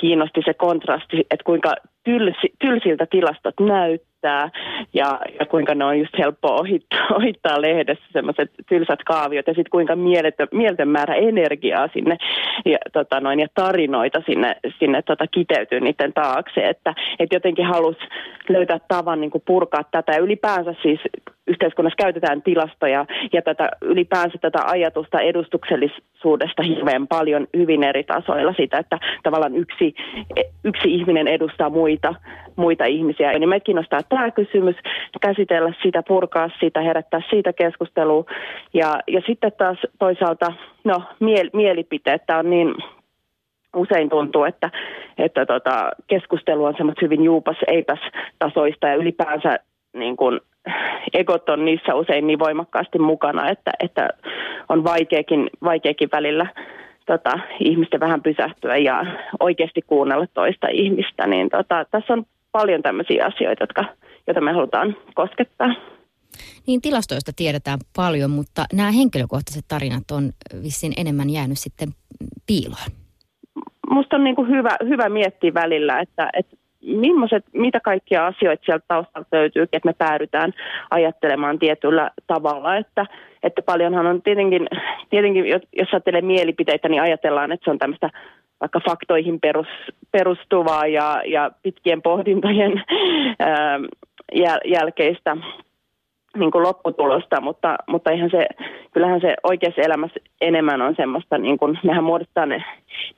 kiinnosti se kontrasti, että kuinka tylsi, tylsiltä tilastot näyttää ja, ja kuinka ne on just helppo ohittaa, ohittaa lehdessä semmoiset tylsät kaaviot ja sitten kuinka mieletön, mieletön määrä energiaa sinne ja, tota noin, ja tarinoita sinne, sinne tota, kiteytyy niiden taakse, että et jotenkin halusi löytää tavan niin purkaa tätä. Ja ylipäänsä siis yhteiskunnassa käytetään tilastoja ja tätä, ylipäänsä tätä ajatusta edustuksellisuudesta hirveän paljon hyvin eri tasoilla sitä, että tavallaan yksi, yksi ihminen edustaa muita, muita ihmisiä. Niin me kiinnostaa tämä kysymys, käsitellä sitä, purkaa sitä, herättää siitä keskustelua. Ja, ja sitten taas toisaalta no, miel, mielipiteet, tämä on niin usein tuntuu, että, että tota, keskustelu on semmoista hyvin juupas, eipäs tasoista ja ylipäänsä niin kuin, egot on niissä usein niin voimakkaasti mukana, että, että on vaikeakin, vaikeakin välillä tota, ihmisten vähän pysähtyä ja oikeasti kuunnella toista ihmistä. Niin tota, tässä on paljon tämmöisiä asioita, jotka, joita me halutaan koskettaa. Niin tilastoista tiedetään paljon, mutta nämä henkilökohtaiset tarinat on vissiin enemmän jäänyt sitten piiloon. Musta on niin kuin hyvä, hyvä miettiä välillä, että, että millaiset, mitä kaikkia asioita sieltä taustalta löytyy, että me päädytään ajattelemaan tietyllä tavalla, että, että paljonhan on tietenkin, tietenkin, jos ajattelee mielipiteitä, niin ajatellaan, että se on tämmöistä vaikka faktoihin perus, perustuvaa ja, ja pitkien pohdintojen ää, jäl, jälkeistä niin kuin lopputulosta, mutta, mutta ihan se, kyllähän se oikeassa elämässä enemmän on semmoista, niin kuin, mehän muodostetaan ne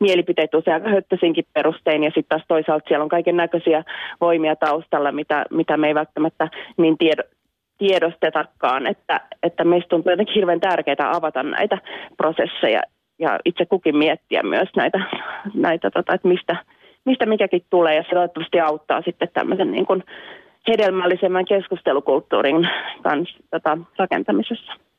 mielipiteet usein aika höttöisinkin perustein, ja sitten taas toisaalta siellä on kaiken näköisiä voimia taustalla, mitä, mitä me ei välttämättä niin tiedo, tiedostetakaan, että, että meistä tuntuu jotenkin hirveän tärkeää avata näitä prosesseja ja itse kukin miettiä myös näitä, näitä tota, että mistä, mistä mikäkin tulee, ja se toivottavasti auttaa sitten tämmöisen niin kuin hedelmällisemmän keskustelukulttuurin kanssa tota, rakentamisessa.